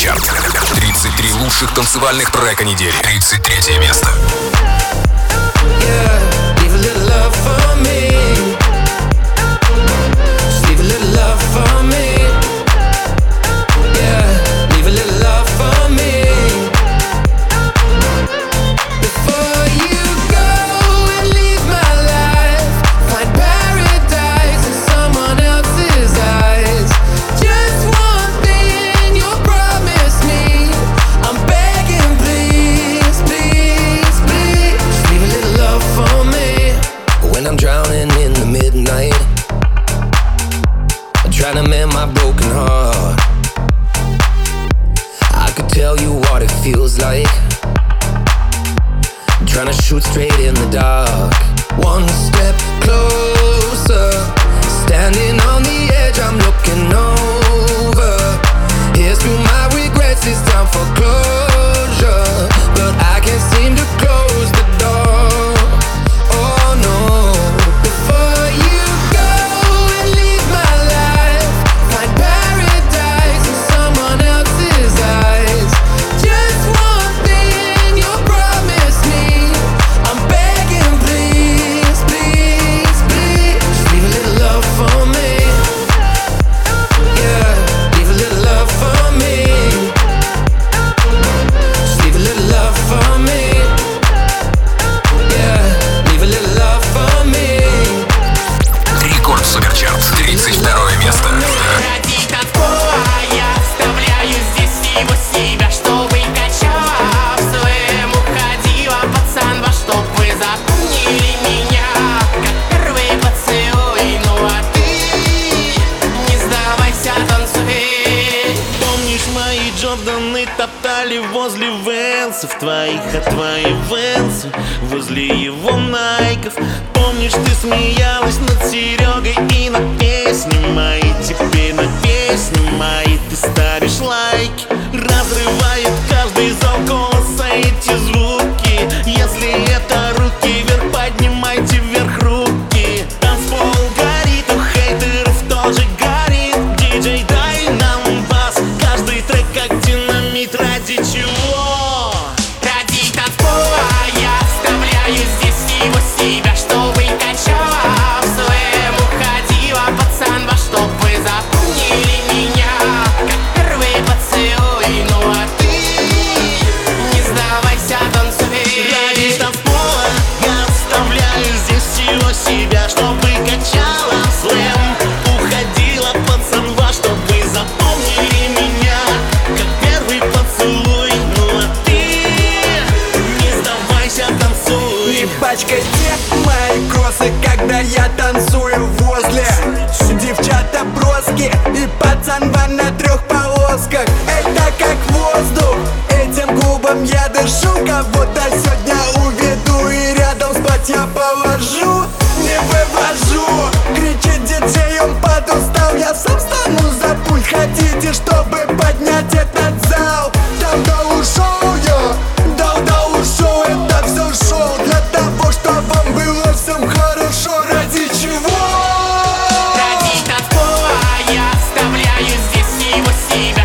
Чарт. 33 лучших танцевальных трека недели. 33 место. Yeah, give a little love for me. Just leave a little love for me. возле венсов твоих, а твои венсы возле его найков. Помнишь, ты смеялась над Серегой и над песни моей? Теперь на песни моей ты ставишь лайки Разрывает see, we'll see.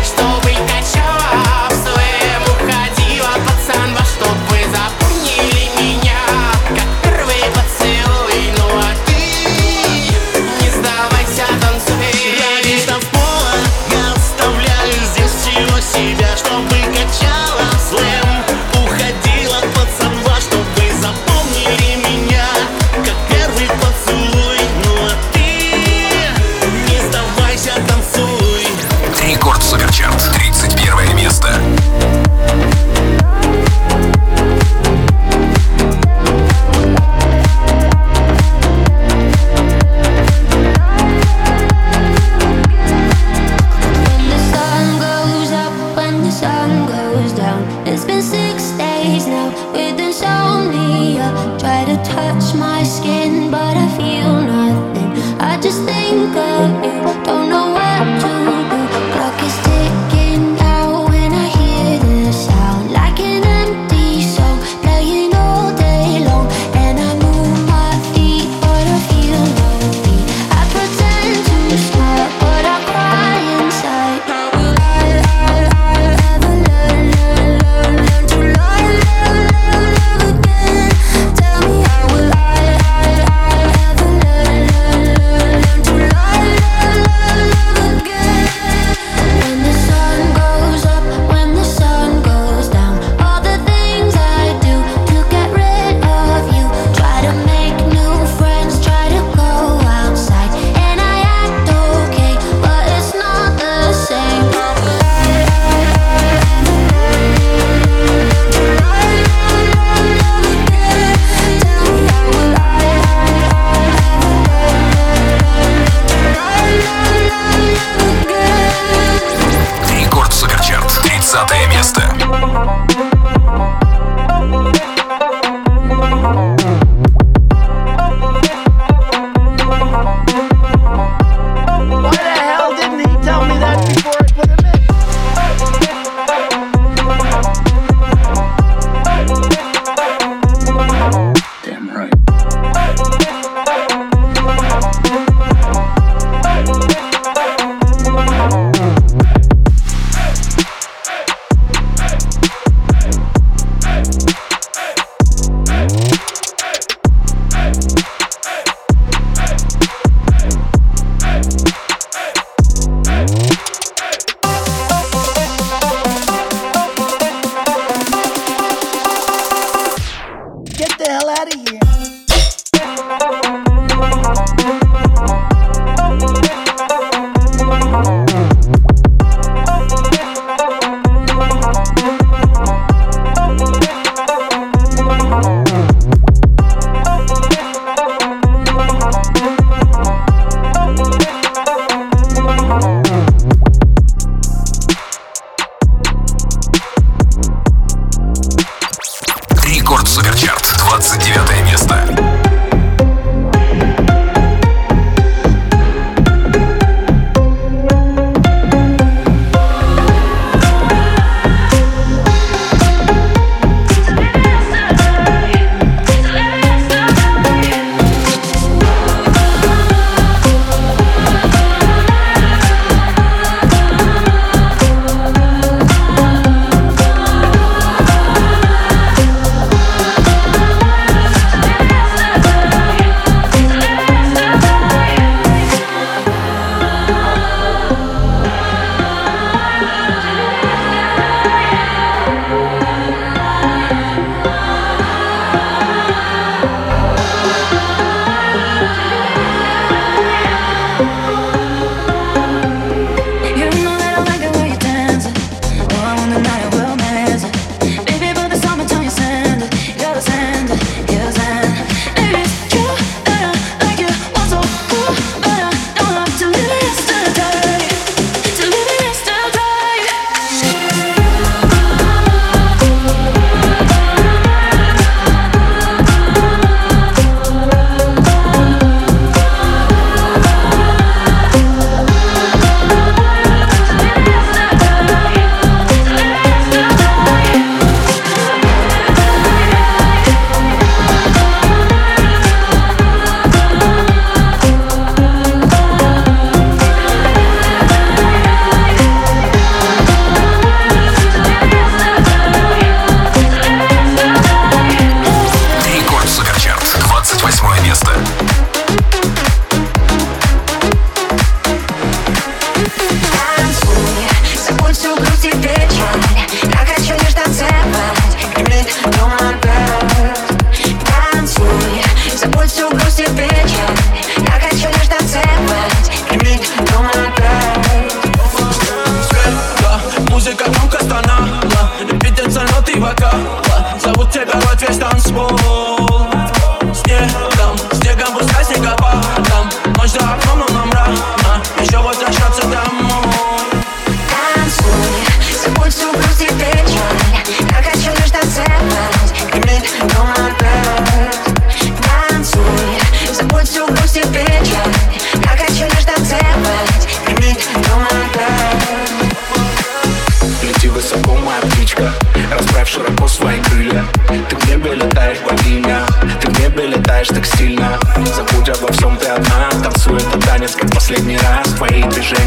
Just weer staan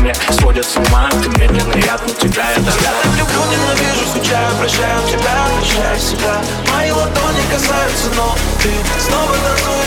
мне сводят с ума. Ты медленно, я от тебя, я да Я так люблю, ненавижу, скучаю, прощаю тебя, прощаю себя. Мои ладони касаются, но ты снова танцуешь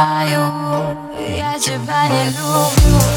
краю Я тебя не люблю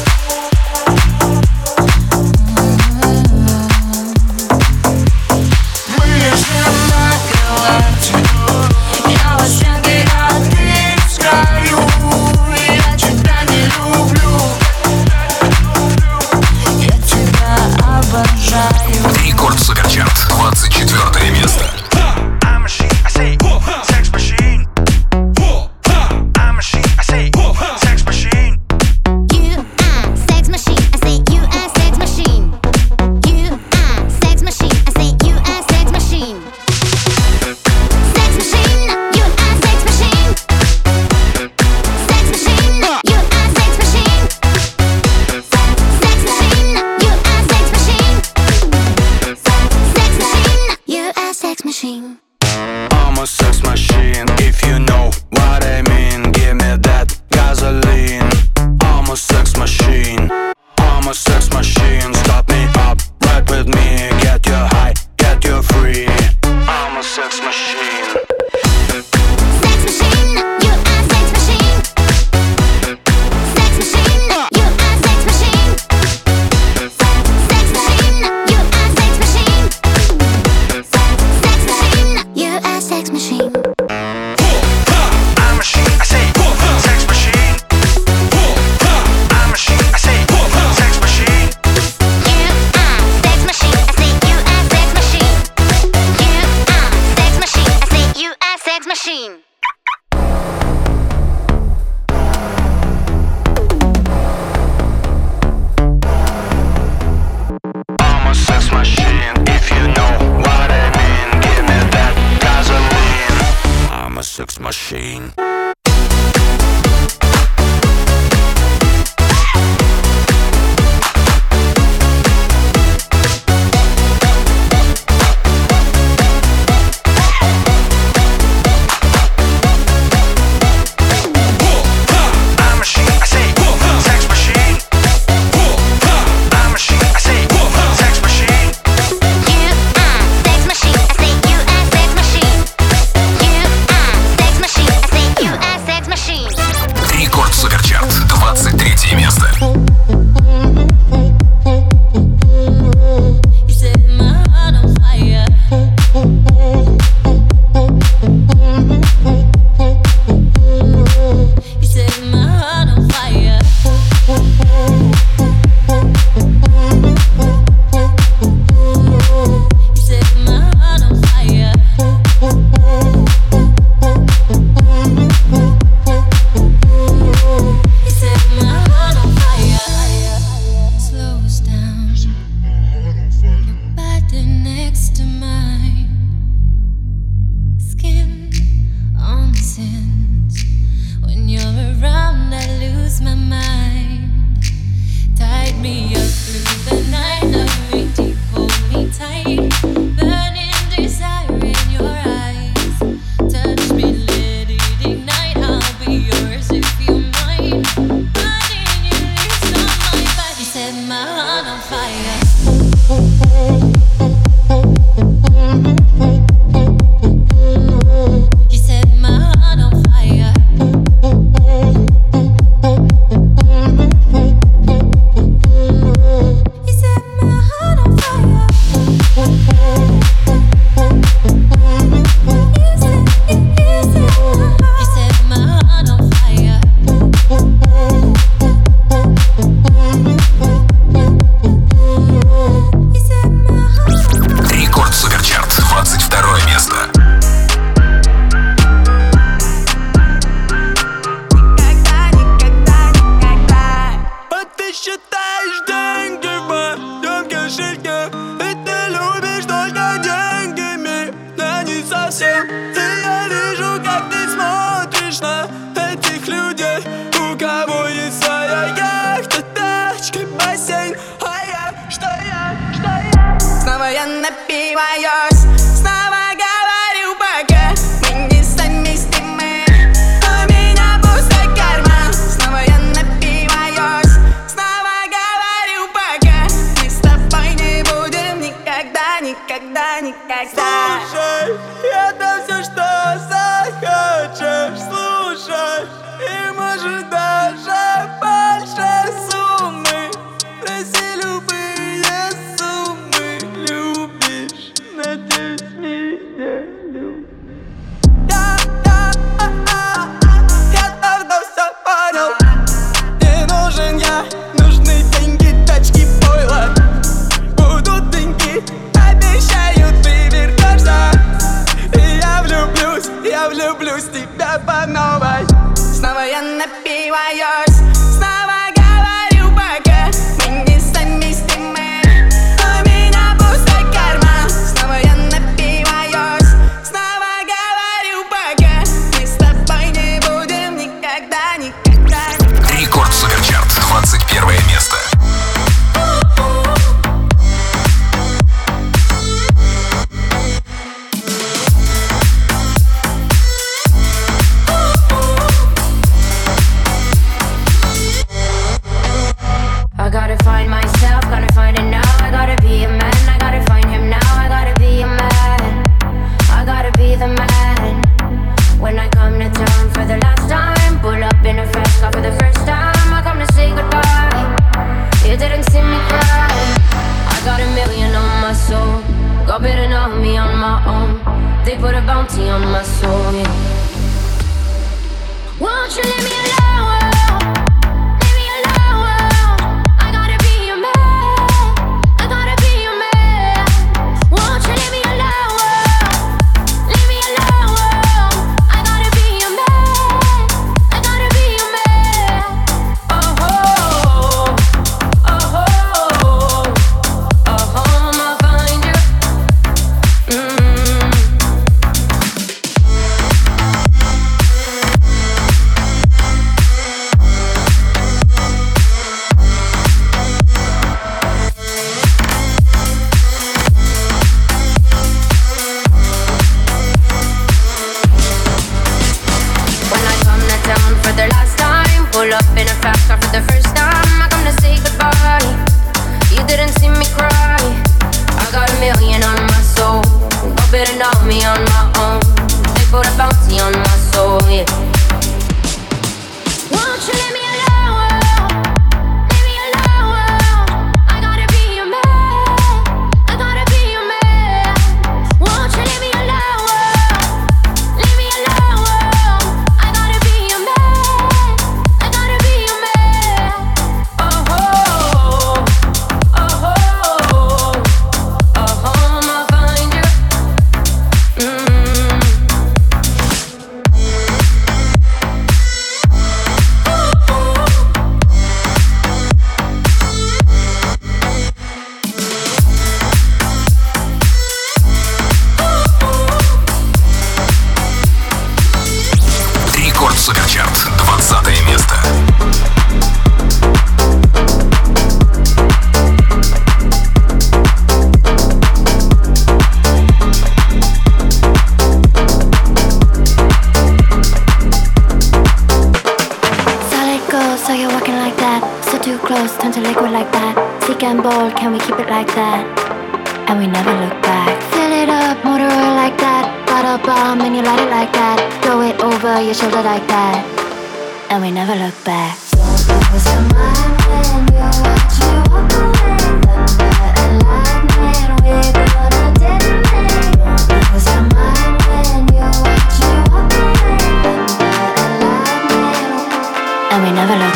never looked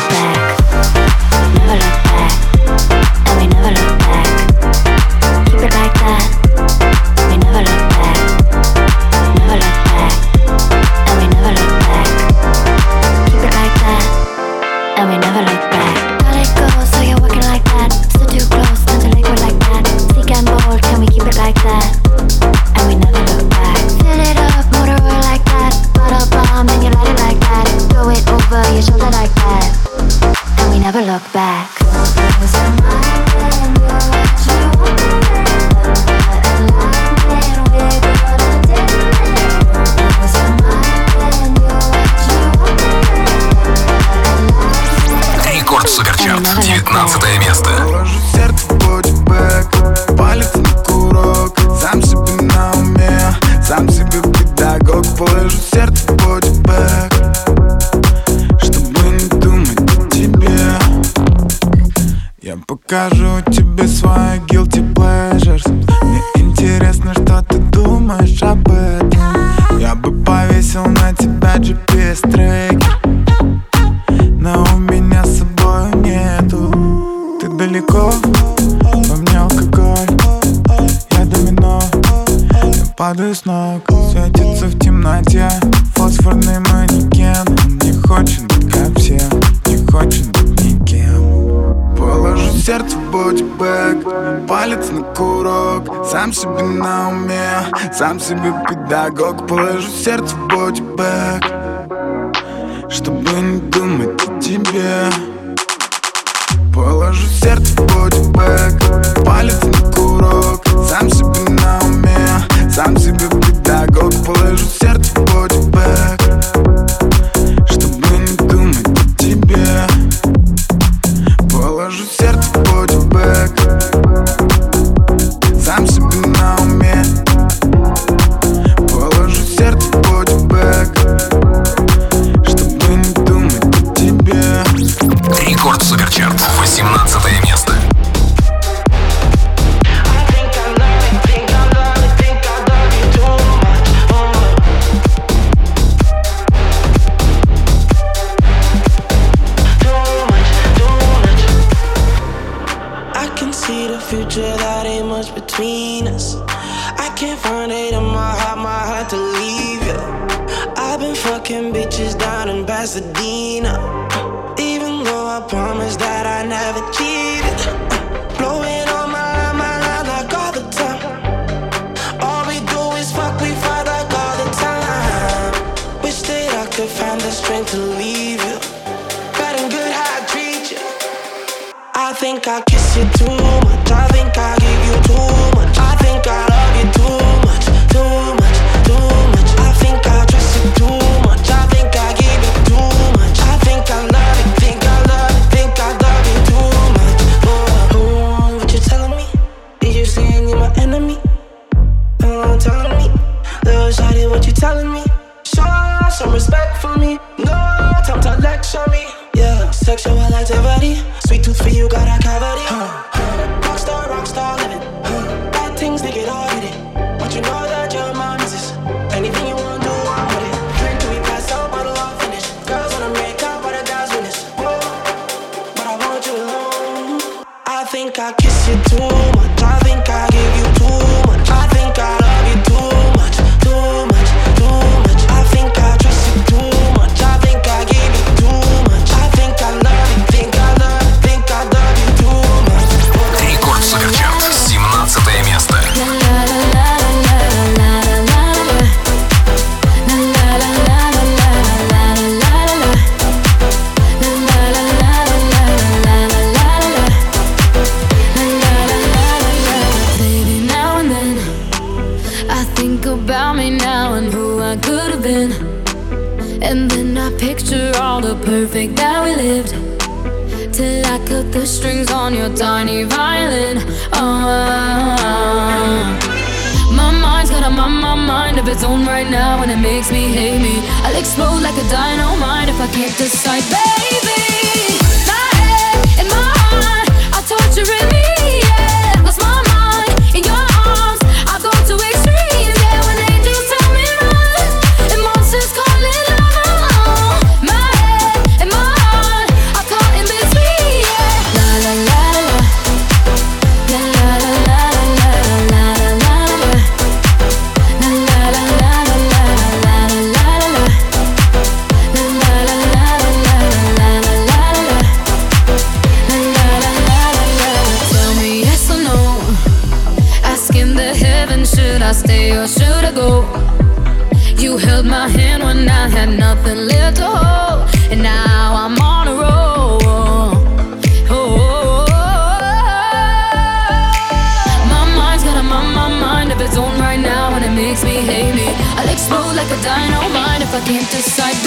Положу сердце в бодибэк, палец на decide, can't decide,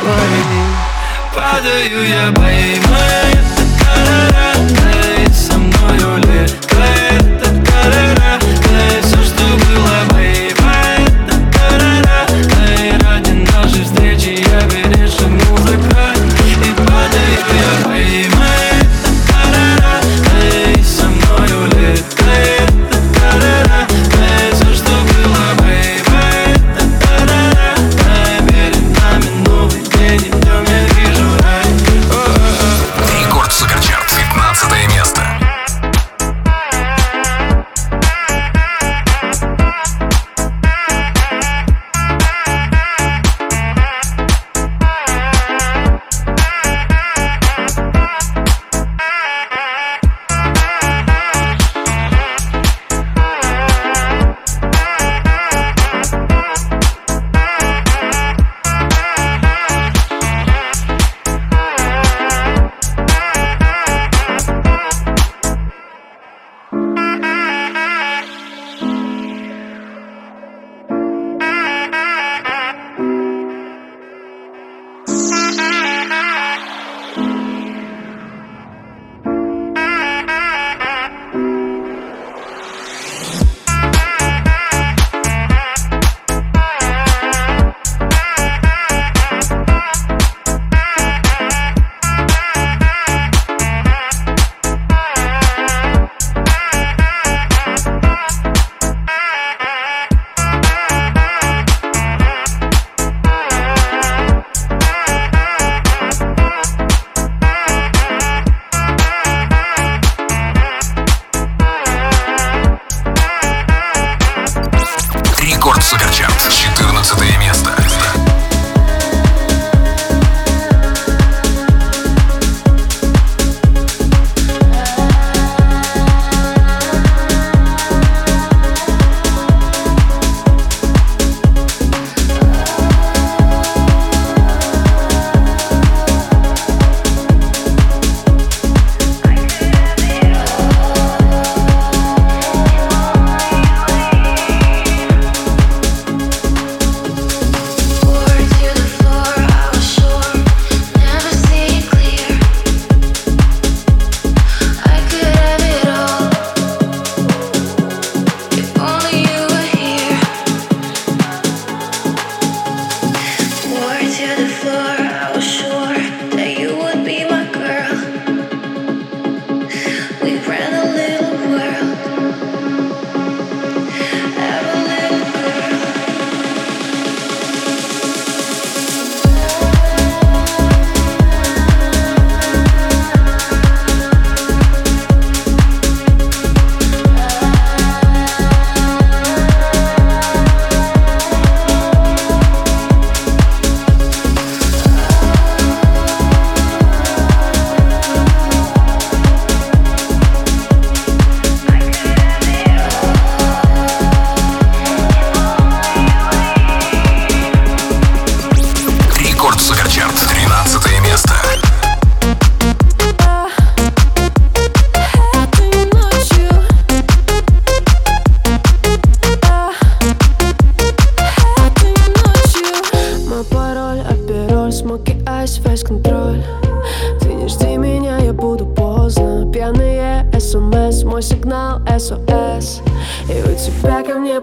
твою Падаю я, поймай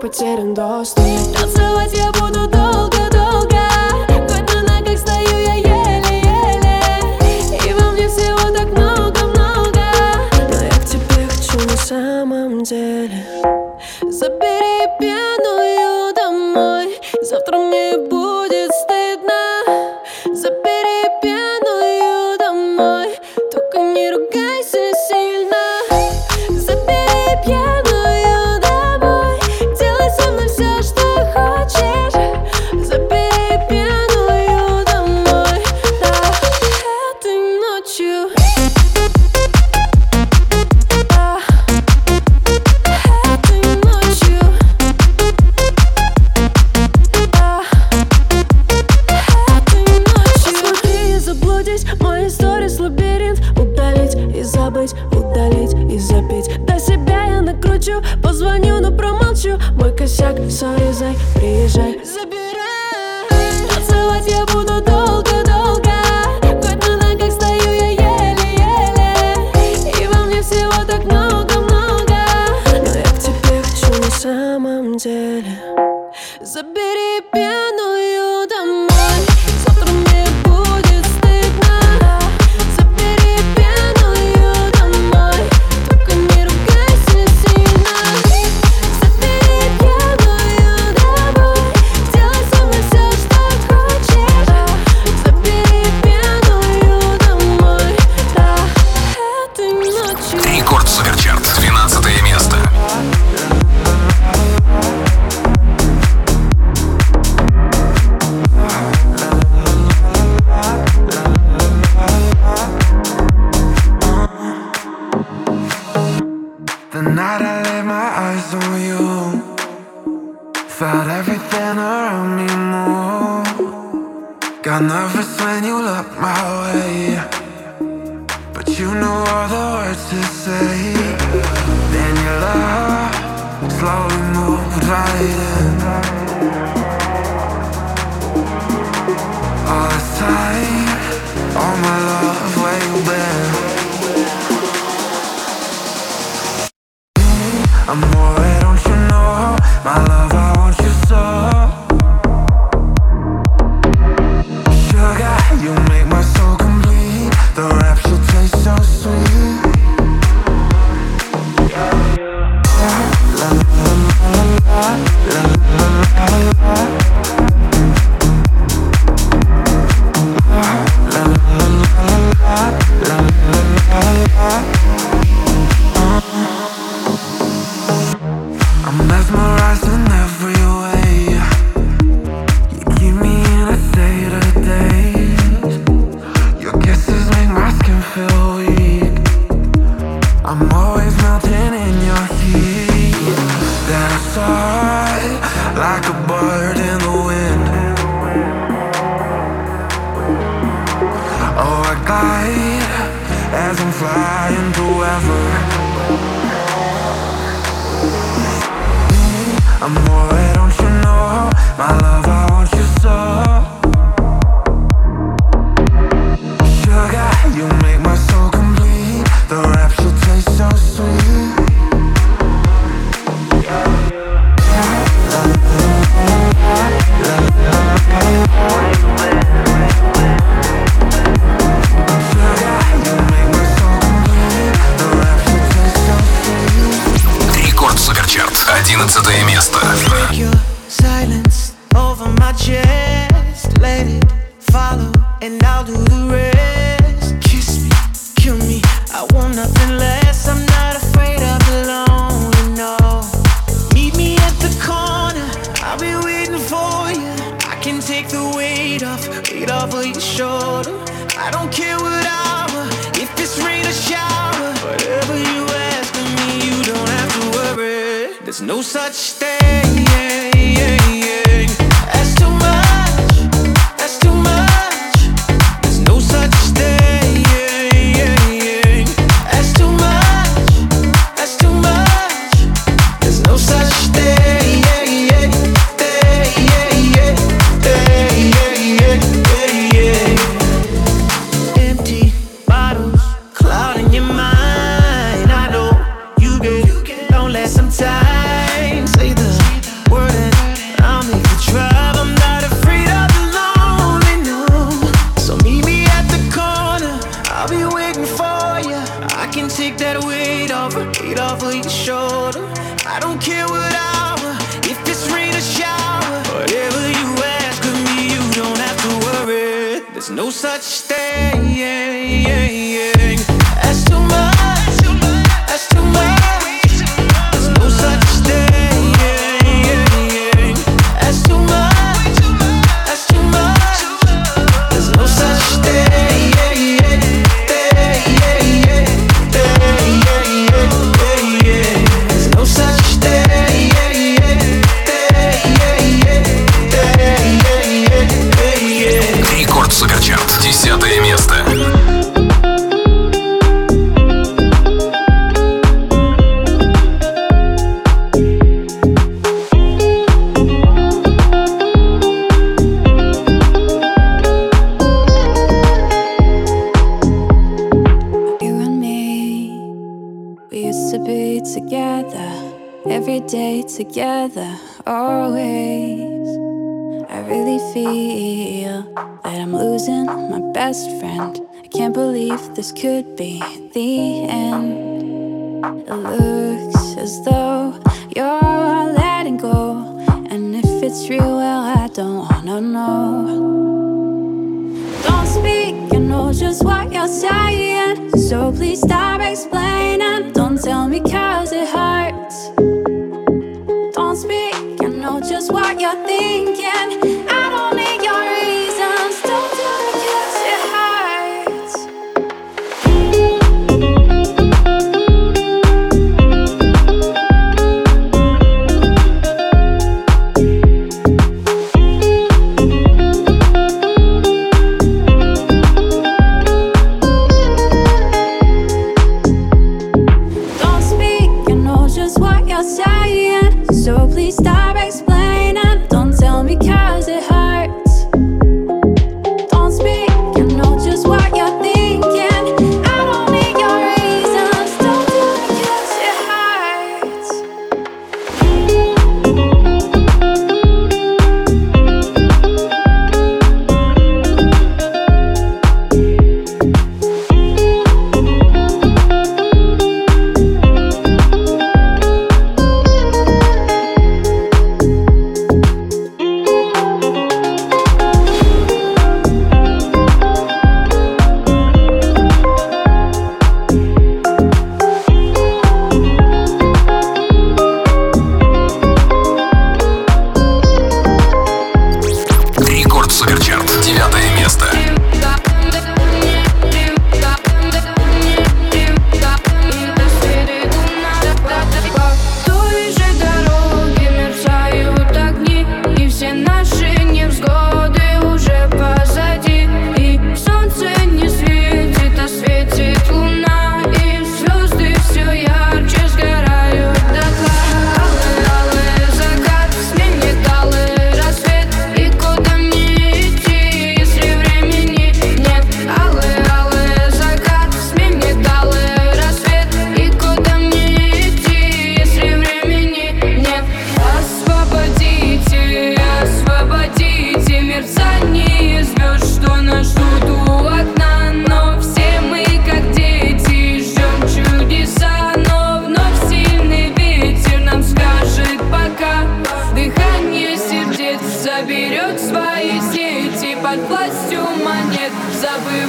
pretend and still. Amore, don't you know my love? So please stop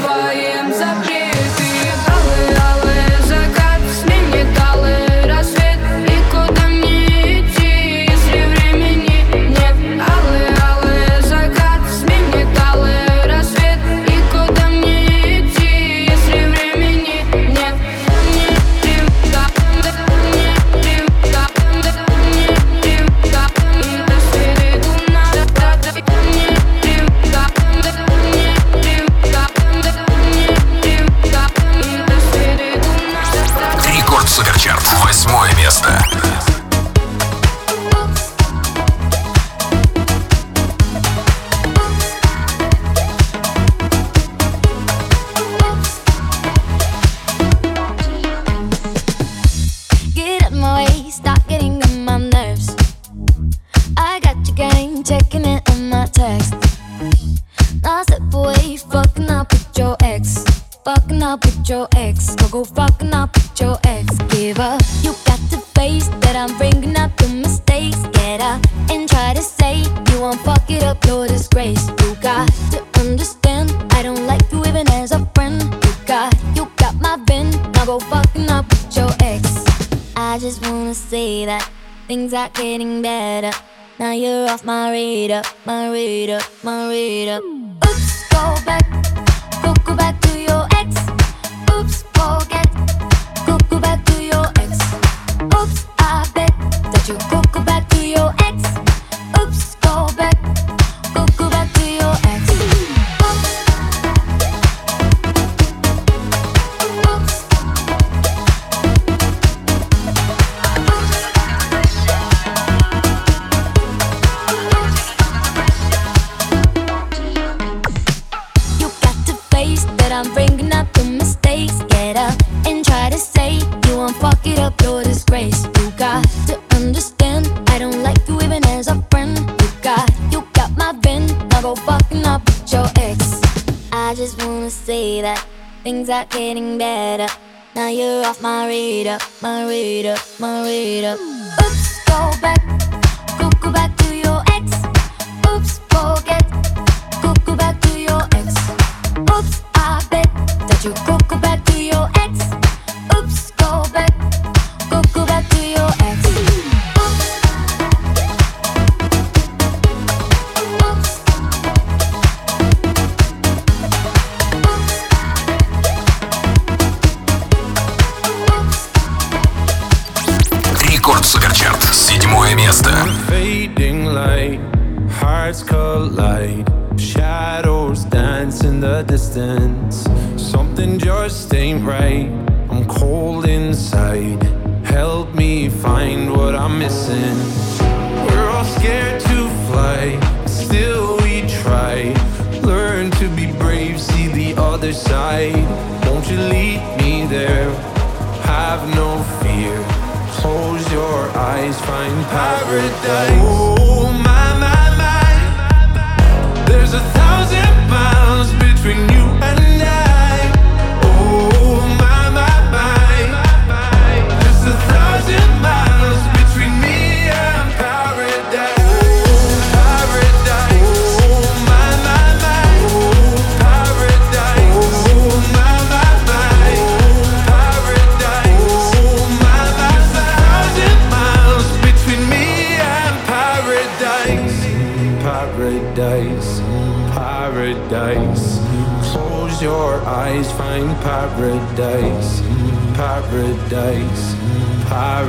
Poems of I'm bringing up the mistakes. Get up and try to say you won't fuck it up, your disgrace. You got to understand, I don't like you even as a friend. You got, you got my bin. Now go fucking up with your ex. I just wanna say that things are getting better. Now you're off my radar, my radar, my radar. Oops, go back. Rádio Coco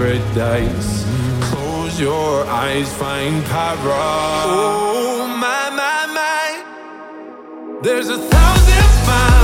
paradise. Close your eyes, find power. Oh my my my, there's a thousand miles.